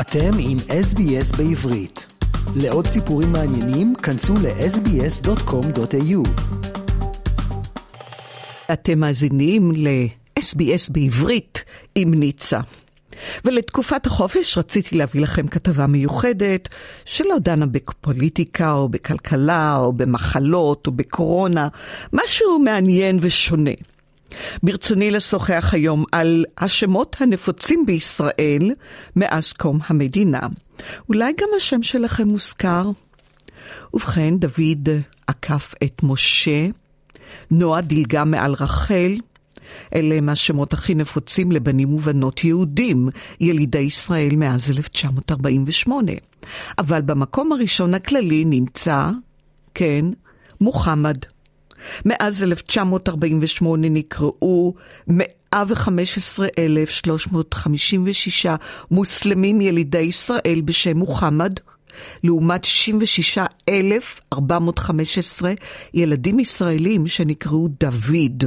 אתם עם SBS בעברית. לעוד סיפורים מעניינים, כנסו ל-sbs.com.au. אתם מאזינים ל-SBS בעברית עם ניצה. ולתקופת החופש רציתי להביא לכם כתבה מיוחדת שלא דנה בפוליטיקה או בכלכלה או במחלות או בקורונה, משהו מעניין ושונה. ברצוני לשוחח היום על השמות הנפוצים בישראל מאז קום המדינה. אולי גם השם שלכם מוזכר? ובכן, דוד עקף את משה, נועה דילגה מעל רחל, אלה הם השמות הכי נפוצים לבנים ובנות יהודים, ילידי ישראל מאז 1948. אבל במקום הראשון הכללי נמצא, כן, מוחמד. מאז 1948 נקראו 115,356 מוסלמים ילידי ישראל בשם מוחמד, לעומת 66,415 ילדים ישראלים שנקראו דוד.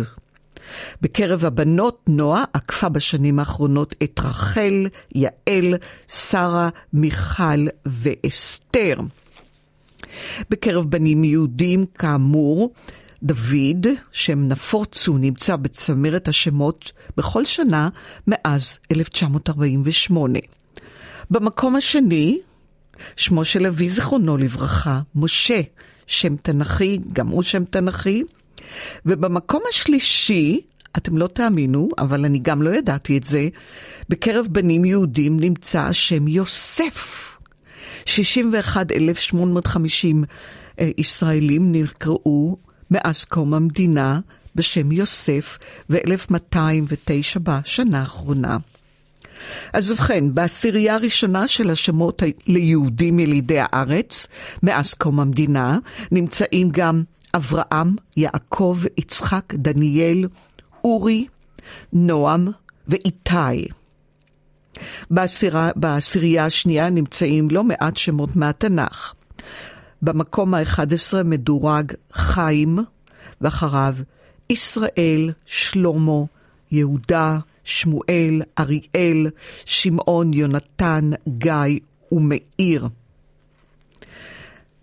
בקרב הבנות, נועה עקפה בשנים האחרונות את רחל, יעל, שרה, מיכל ואסתר. בקרב בנים יהודים, כאמור, דוד, שם נפוץ, הוא נמצא בצמרת השמות בכל שנה מאז 1948. במקום השני, שמו של אבי זיכרונו לברכה, משה, שם תנכי, גם הוא שם תנכי. ובמקום השלישי, אתם לא תאמינו, אבל אני גם לא ידעתי את זה, בקרב בנים יהודים נמצא השם יוסף. 61,850 אה, ישראלים נקראו מאז קום המדינה בשם יוסף, ו-1209 בשנה האחרונה. אז ובכן, בעשירייה הראשונה של השמות ליהודים ילידי הארץ, מאז קום המדינה, נמצאים גם אברהם, יעקב, יצחק, דניאל, אורי, נועם ואיתי. בעשירייה השנייה נמצאים לא מעט שמות מהתנ"ך. במקום ה-11 מדורג חיים, ואחריו ישראל, שלמה, יהודה, שמואל, אריאל, שמעון, יונתן, גיא ומאיר.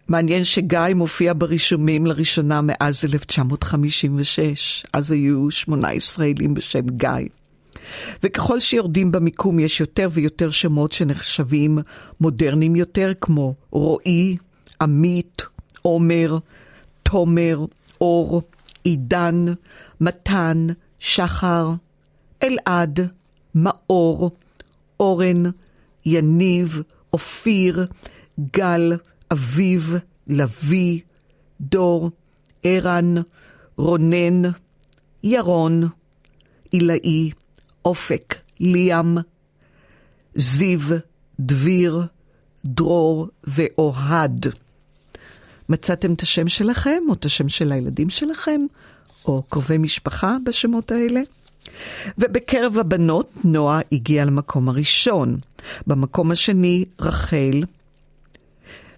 מעניין שגיא מופיע ברישומים לראשונה מאז 1956, אז היו שמונה ישראלים בשם גיא. וככל שיורדים במיקום יש יותר ויותר שמות שנחשבים מודרניים יותר, כמו רועי, עמית, עומר, תומר, אור, עידן, מתן, שחר, אלעד, מאור, אורן, יניב, אופיר, גל, אביב, לביא, דור, ערן, רונן, ירון, עילאי, אופק, ליאם, זיו, דביר, דרור ואוהד. מצאתם את השם שלכם, או את השם של הילדים שלכם, או קרובי משפחה בשמות האלה? ובקרב הבנות, נועה הגיעה למקום הראשון. במקום השני, רחל.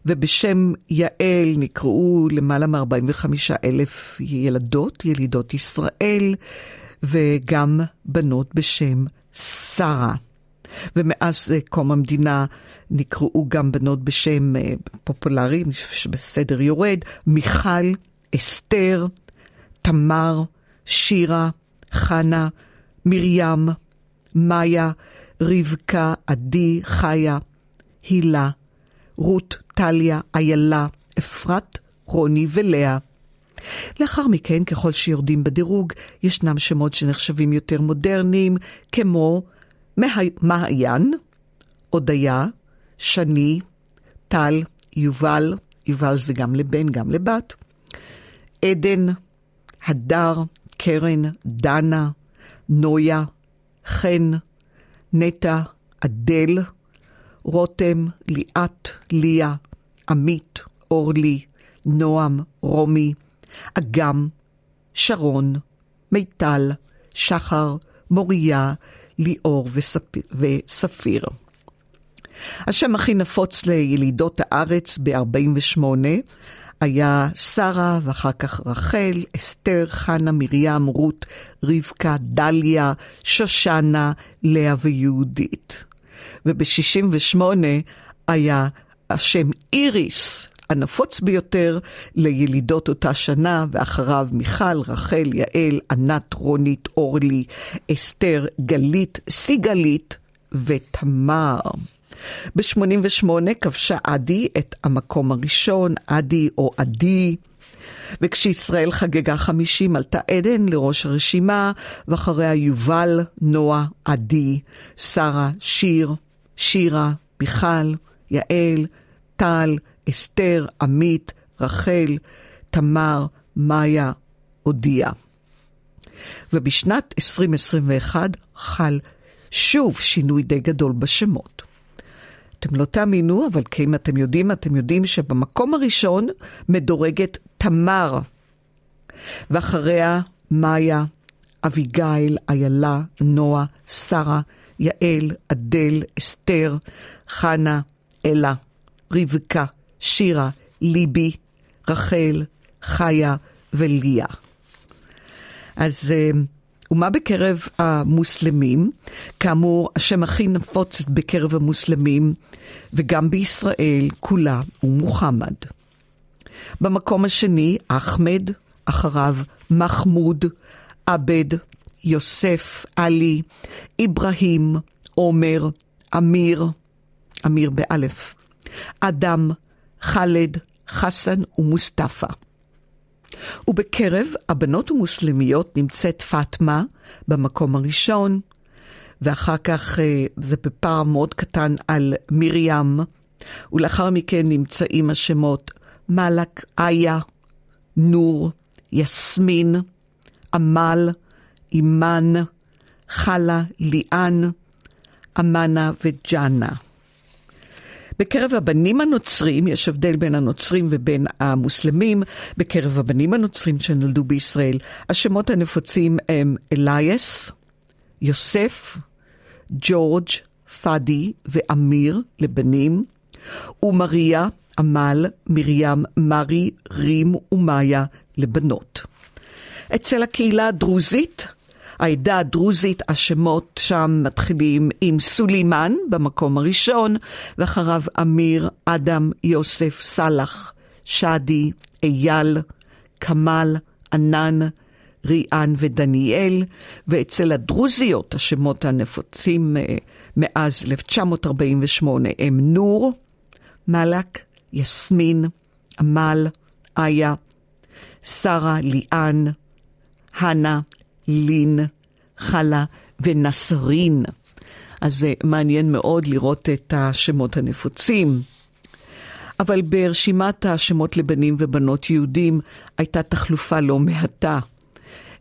ובשם יעל נקראו למעלה מ-45 אלף ילדות, ילידות ישראל, וגם בנות בשם שרה. ומאז קום המדינה נקראו גם בנות בשם אה, פופולרי, בסדר יורד, מיכל, אסתר, תמר, שירה, חנה, מרים, מאיה, רבקה, עדי, חיה, הילה, רות, טליה, איילה, אפרת, רוני ולאה. לאחר מכן, ככל שיורדים בדירוג, ישנם שמות שנחשבים יותר מודרניים, כמו מעיין, הודיה, שני, טל, יובל, יובל זה גם לבן, גם לבת, עדן, הדר, קרן, דנה, נויה, חן, נטע, אדל, רותם, ליאת, ליה, עמית, אורלי, נועם, רומי, אגם, שרון, מיטל, שחר, מוריה, ליאור וספיר. השם הכי נפוץ לילידות הארץ ב-48 היה שרה, ואחר כך רחל, אסתר, חנה, מרים, רות, רבקה, דליה, שושנה, לאה ויהודית. וב-68 היה השם איריס הנפוץ ביותר לילידות אותה שנה, ואחריו מיכל, רחל, יעל, ענת, רונית, אורלי, אסתר, גלית, סיגלית ותמר. ב-88 כבשה עדי את המקום הראשון, עדי או עדי. וכשישראל חגגה 50 עלתה עדן לראש הרשימה, ואחריה יובל, נועה, עדי, שרה, שיר, שירה, מיכל, יעל, טל, אסתר, עמית, רחל, תמר, מאיה, הודיעה. ובשנת 2021 חל שוב שינוי די גדול בשמות. אתם לא תאמינו, אבל כי אם אתם יודעים, אתם יודעים שבמקום הראשון מדורגת תמר, ואחריה מאיה, אביגיל, איילה, נועה, שרה, יעל, אדל, אסתר, חנה, אלה, רבקה, שירה, ליבי, רחל, חיה וליה. אז אה, ומה בקרב המוסלמים? כאמור, השם הכי נפוץ בקרב המוסלמים, וגם בישראל כולה, הוא מוחמד. במקום השני, אחמד, אחריו מחמוד, עבד, יוסף, עלי, אברהים, עומר, אמיר, אמיר באלף, אדם, חאלד, חסן ומוסטפא. ובקרב הבנות המוסלמיות נמצאת פאטמה במקום הראשון, ואחר כך אה, זה בפער מאוד קטן על מרים, ולאחר מכן נמצאים השמות מלק, איה, נור, יסמין, עמל, אימן, חלה, ליאן, אמנה וג'אנה. בקרב הבנים הנוצרים, יש הבדל בין הנוצרים ובין המוסלמים, בקרב הבנים הנוצרים שנולדו בישראל, השמות הנפוצים הם אלייס, יוסף, ג'ורג', פאדי ואמיר לבנים, ומריה, עמל, מרים, מרי, רים ומאיה לבנות. אצל הקהילה הדרוזית, העדה הדרוזית, השמות שם מתחילים עם סולימן במקום הראשון, ואחריו אמיר, אדם, יוסף, סאלח, שדי, אייל, כמאל, ענן, ריאן ודניאל, ואצל הדרוזיות השמות הנפוצים אה, מאז 1948 הם נור, מלק, יסמין, עמל, איה, שרה, ליאן, הנה, לין, חלה ונסרין. אז זה מעניין מאוד לראות את השמות הנפוצים. אבל ברשימת השמות לבנים ובנות יהודים הייתה תחלופה לא מעטה.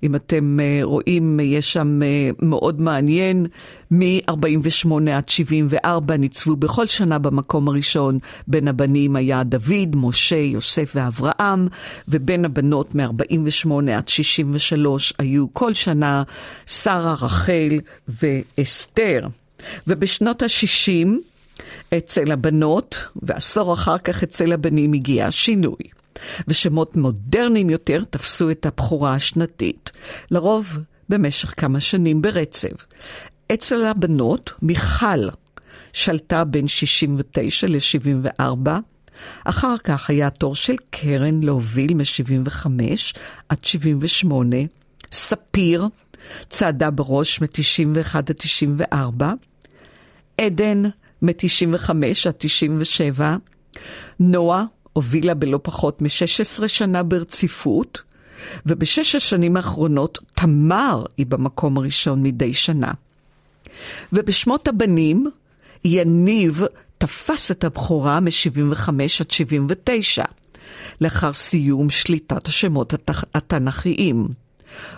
אם אתם אה, רואים, יש שם אה, מאוד מעניין, מ-48 עד 74 ניצבו בכל שנה במקום הראשון. בין הבנים היה דוד, משה, יוסף ואברהם, ובין הבנות מ-48 עד 63 היו כל שנה שרה, רחל ואסתר. ובשנות ה-60 אצל הבנות, ועשור אחר כך אצל הבנים הגיע השינוי. ושמות מודרניים יותר תפסו את הבכורה השנתית, לרוב במשך כמה שנים ברצף. אצל הבנות, מיכל שלטה בין 69 ל-74, אחר כך היה תור של קרן להוביל מ-75 עד 78, ספיר צעדה בראש מ-91 עד 94, עדן מ-95 עד 97, נועה הובילה בלא פחות מ-16 שנה ברציפות, ובשש השנים האחרונות תמר היא במקום הראשון מדי שנה. ובשמות הבנים, יניב תפס את הבכורה מ-75 עד 79, לאחר סיום שליטת השמות התנ"כיים.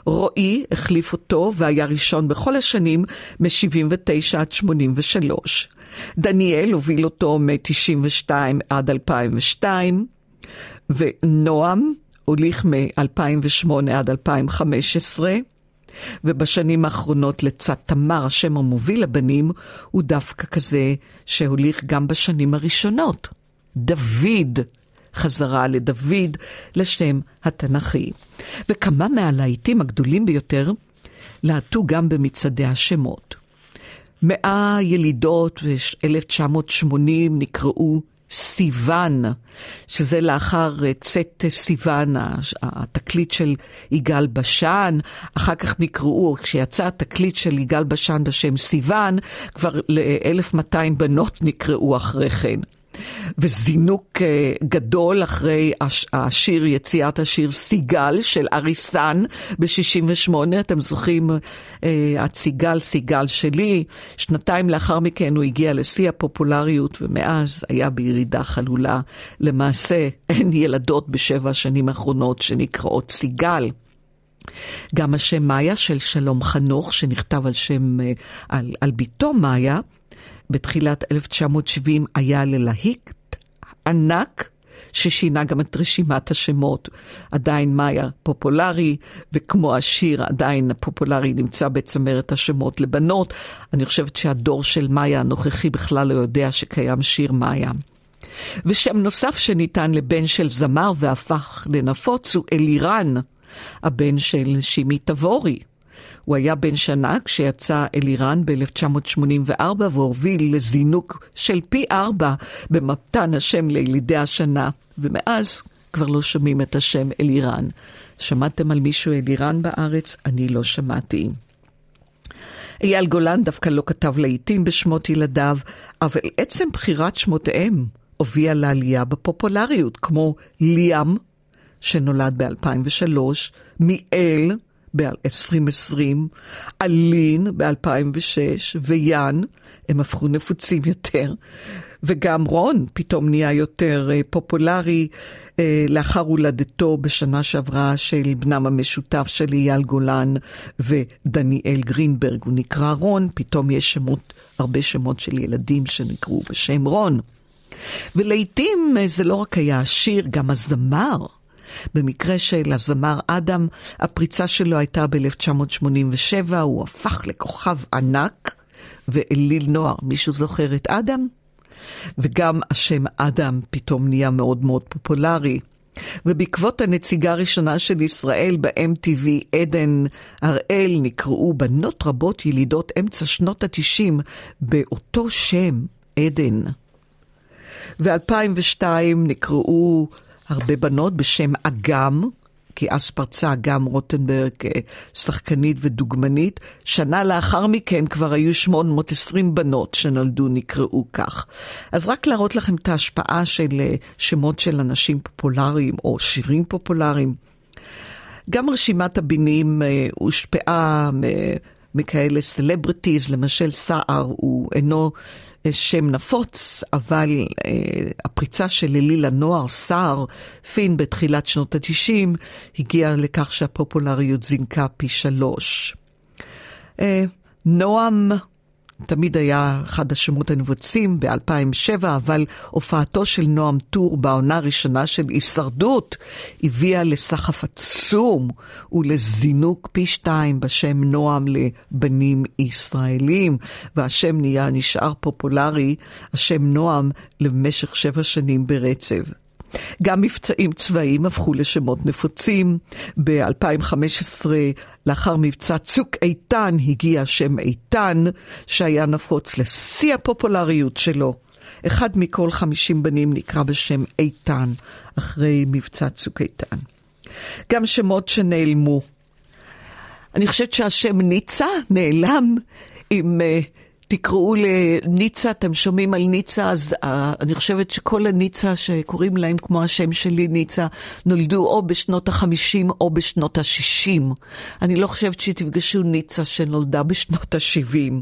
רועי החליף אותו והיה ראשון בכל השנים מ-79 עד 83. דניאל הוביל אותו מ-92 עד 2002, ונועם הוליך מ-2008 עד 2015, ובשנים האחרונות לצד תמר, השם המוביל לבנים, הוא דווקא כזה שהוליך גם בשנים הראשונות. דוד, חזרה לדוד, לשם התנ"כי. וכמה מהלהיטים הגדולים ביותר להטו גם במצעדי השמות. מאה ילידות ב-1980 נקראו סיוון, שזה לאחר צאת סיוון, התקליט של יגאל בשן, אחר כך נקראו, כשיצא התקליט של יגאל בשן בשם סיוון, כבר ל-1200 בנות נקראו אחרי כן. וזינוק אה, גדול אחרי השיר, יציאת השיר סיגל של אריסן ב-68, אתם זוכרים, אה, הציגל סיגל שלי, שנתיים לאחר מכן הוא הגיע לשיא הפופולריות ומאז היה בירידה חלולה. למעשה אין ילדות בשבע השנים האחרונות שנקראות סיגל. גם השם מאיה של שלום חנוך, שנכתב על שם, אה, על, על ביתו מאיה, בתחילת 1970 היה ללהיט ענק ששינה גם את רשימת השמות. עדיין מאיה פופולרי, וכמו השיר עדיין הפופולרי נמצא בצמרת השמות לבנות. אני חושבת שהדור של מאיה הנוכחי בכלל לא יודע שקיים שיר מאיה. ושם נוסף שניתן לבן של זמר והפך לנפוץ הוא אלירן, הבן של שימי תבורי. הוא היה בן שנה כשיצא אלירן ב-1984 והוביל לזינוק של פי ארבע במתן השם לילידי השנה, ומאז כבר לא שומעים את השם אלירן. שמעתם על מישהו אלירן בארץ? אני לא שמעתי. אייל גולן דווקא לא כתב לעיתים בשמות ילדיו, אבל עצם בחירת שמותיהם הובילה לעלייה בפופולריות, כמו ליאם, שנולד ב-2003, מיאל, ב-2020, אלין ב-2006 ויאן, הם הפכו נפוצים יותר. וגם רון פתאום נהיה יותר uh, פופולרי uh, לאחר הולדתו בשנה שעברה של בנם המשותף של אייל גולן ודניאל גרינברג. הוא נקרא רון, פתאום יש שמות, הרבה שמות של ילדים שנקראו בשם רון. ולעיתים uh, זה לא רק היה השיר, גם הזמר. במקרה של הזמר אדם, הפריצה שלו הייתה ב-1987, הוא הפך לכוכב ענק ואליל נוער. מישהו זוכר את אדם? וגם השם אדם פתאום נהיה מאוד מאוד פופולרי. ובעקבות הנציגה הראשונה של ישראל ב-MTV, עדן הראל, נקראו בנות רבות ילידות אמצע שנות ה-90 באותו שם, עדן. ו-2002 נקראו הרבה בנות בשם אגם, כי אז פרצה אגם רוטנברג אה, שחקנית ודוגמנית. שנה לאחר מכן כבר היו 820 בנות שנולדו, נקראו כך. אז רק להראות לכם את ההשפעה של אה, שמות של אנשים פופולריים או שירים פופולריים. גם רשימת הבנים אה, הושפעה מכאלה celebrities, למשל סער הוא אינו שם נפוץ, אבל אה, הפריצה של אליל הנוער, סער, פין בתחילת שנות ה-90, הגיעה לכך שהפופולריות זינקה פי שלוש. אה, נועם תמיד היה אחד השמות הנבוצים ב-2007, אבל הופעתו של נועם טור בעונה הראשונה של הישרדות הביאה לסחף עצום ולזינוק פי שתיים בשם נועם לבנים ישראלים, והשם נהיה, נשאר פופולרי, השם נועם למשך שבע שנים ברצף. גם מבצעים צבאיים הפכו לשמות נפוצים. ב-2015, לאחר מבצע צוק איתן, הגיע השם איתן, שהיה נפוץ לשיא הפופולריות שלו. אחד מכל חמישים בנים נקרא בשם איתן, אחרי מבצע צוק איתן. גם שמות שנעלמו. אני חושבת שהשם ניצה נעלם עם uh, תקראו לניצה, אתם שומעים על ניצה, אז uh, אני חושבת שכל הניצה שקוראים להם כמו השם שלי ניצה, נולדו או בשנות ה-50 או בשנות ה-60. אני לא חושבת שתפגשו ניצה שנולדה בשנות ה-70.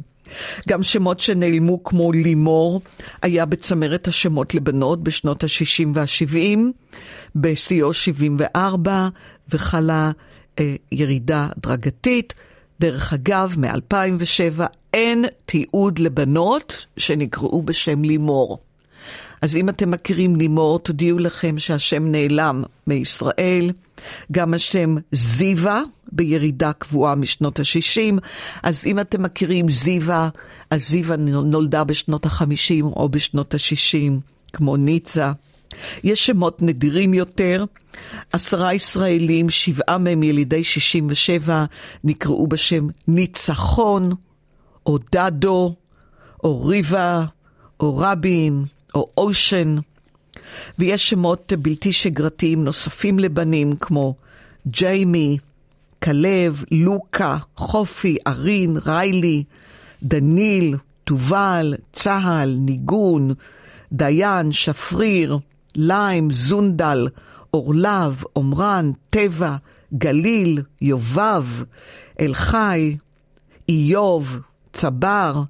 גם שמות שנעלמו כמו לימור, היה בצמרת השמות לבנות בשנות ה-60 וה-70, בשיאו 74, וחלה אה, ירידה הדרגתית. דרך אגב, מ-2007 אין תיעוד לבנות שנקראו בשם לימור. אז אם אתם מכירים לימור, תודיעו לכם שהשם נעלם מישראל. גם השם זיווה, בירידה קבועה משנות ה-60. אז אם אתם מכירים זיווה, אז זיווה נולדה בשנות ה-50 או בשנות ה-60, כמו ניצה. יש שמות נדירים יותר. עשרה ישראלים, שבעה מהם ילידי 67, נקראו בשם ניצחון, או דדו, או ריבה, או רבין, או אושן. ויש שמות בלתי שגרתיים נוספים לבנים כמו ג'יימי, כלב, לוקה, חופי, ארין, ריילי, דניל, תובל, צהל, ניגון, דיין, שפריר, ליים, זונדל, אורלב, עומרן, טבע, גליל, יובב, אלחי, איוב, צבר,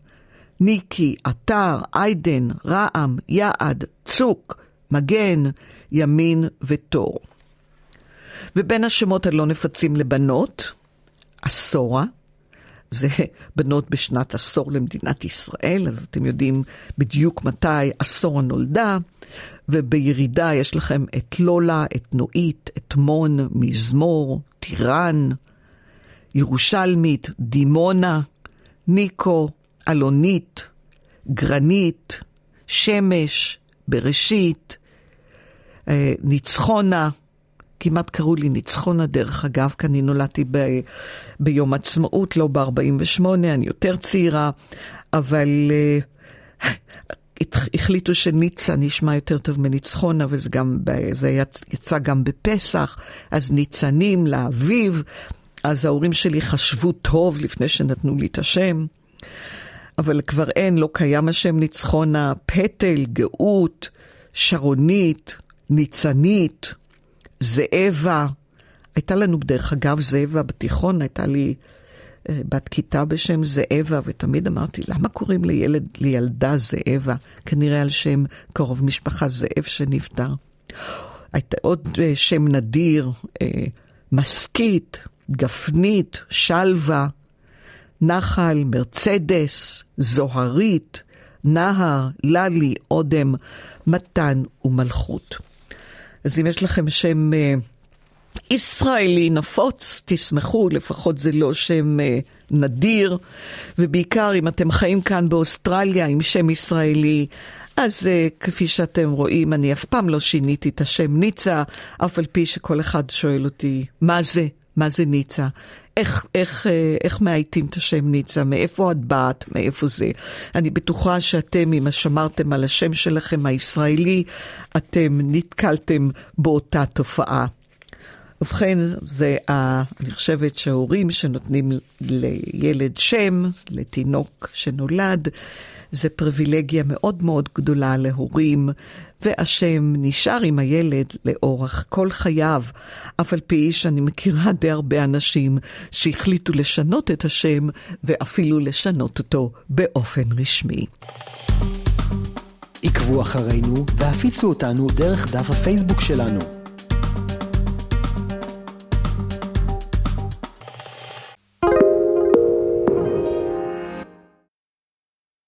ניקי, עטר, איידן, רעם, יעד, צוק, מגן, ימין ותור. ובין השמות הלא נפצים לבנות, עשורה, זה בנות בשנת עשור למדינת ישראל, אז אתם יודעים בדיוק מתי עשור נולדה, ובירידה יש לכם את לולה, את נועית, את מון, מזמור, טירן, ירושלמית, דימונה, ניקו, אלונית, גרנית, שמש, בראשית, אה, ניצחונה, כמעט קראו לי ניצחונה דרך אגב, כי אני נולדתי ב, ביום עצמאות, לא ב-48, אני יותר צעירה, אבל uh, החליטו שניצה נשמע יותר טוב מניצחונה, וזה גם, זה יצ, יצא גם בפסח, אז ניצנים לאביב, אז ההורים שלי חשבו טוב לפני שנתנו לי את השם. אבל כבר אין, לא קיים השם ניצחונה, פטל, גאות, שרונית, ניצנית, זאבה. הייתה לנו, דרך אגב, זאבה בתיכון, הייתה לי בת כיתה בשם זאבה, ותמיד אמרתי, למה קוראים לילד, לילדה זאבה? כנראה על שם קרוב משפחה זאב שנפטר. הייתה עוד אה, שם נדיר, אה, מסכית, גפנית, שלווה, נחל, מרצדס, זוהרית, נהר, ללי, אודם, מתן ומלכות. אז אם יש לכם שם אה, ישראלי נפוץ, תשמחו, לפחות זה לא שם אה, נדיר, ובעיקר אם אתם חיים כאן באוסטרליה עם שם ישראלי, אז uh, כפי שאתם רואים, אני אף פעם לא שיניתי את השם ניצה, אף על פי שכל אחד שואל אותי, מה זה? מה זה ניצה? איך, איך, אה, איך מאייתים את השם ניצה, מאיפה את באת, מאיפה זה. אני בטוחה שאתם, אם שמרתם על השם שלכם הישראלי, אתם נתקלתם באותה תופעה. ובכן, זה, ה, אני חושבת שההורים שנותנים לילד שם, לתינוק שנולד, זה פריבילגיה מאוד מאוד גדולה להורים, והשם נשאר עם הילד לאורך כל חייו, אף על פי שאני מכירה די הרבה אנשים שהחליטו לשנות את השם, ואפילו לשנות אותו באופן רשמי. עקבו אחרינו והפיצו אותנו דרך דף הפייסבוק שלנו.